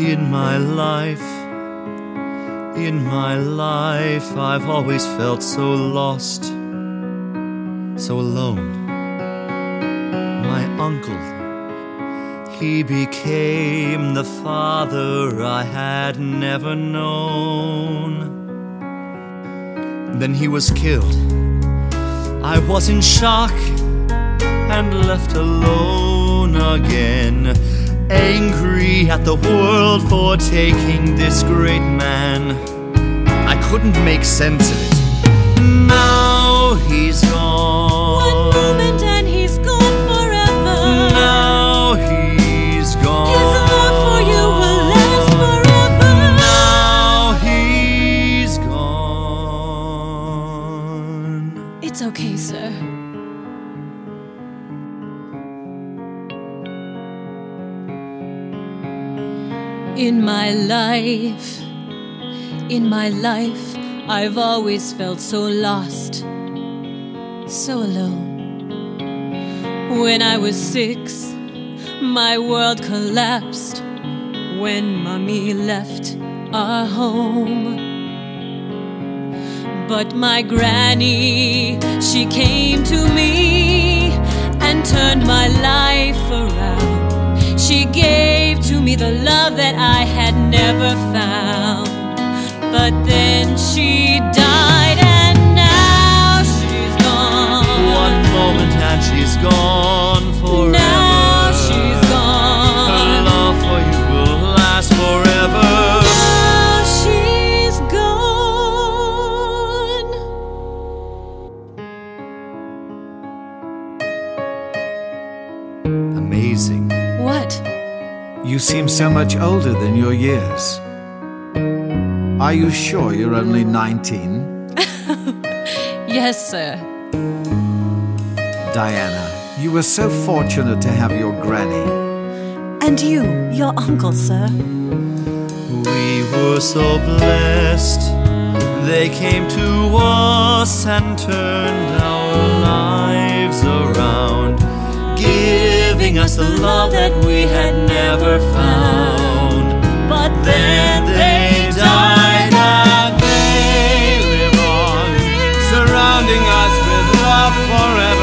In my life, in my life, I've always felt so lost, so alone. My uncle, he became the father I had never known. Then he was killed. I was in shock and left alone again. Angry at the world for taking this great man. I couldn't make sense of it. Now he's One gone. One moment and he's gone forever. Now he's gone. His love for you will last forever. Now he's gone. It's okay, sir. In my life, in my life, I've always felt so lost, so alone. When I was six, my world collapsed when mommy left our home. But my granny, she came to me and turned my life around. She gave to me the love that I had never found. But then she died, and now she's gone. One moment and she's gone forever. Now she's Her gone. love for you will last forever. Now she's gone. Amazing. What? You seem so much older than your years. Are you sure you're only 19? Yes, sir. Diana, you were so fortunate to have your granny. And you, your uncle, sir. We were so blessed. They came to us and turned our lives us the love that we had never found. But then they died and they live on, surrounding us with love forever.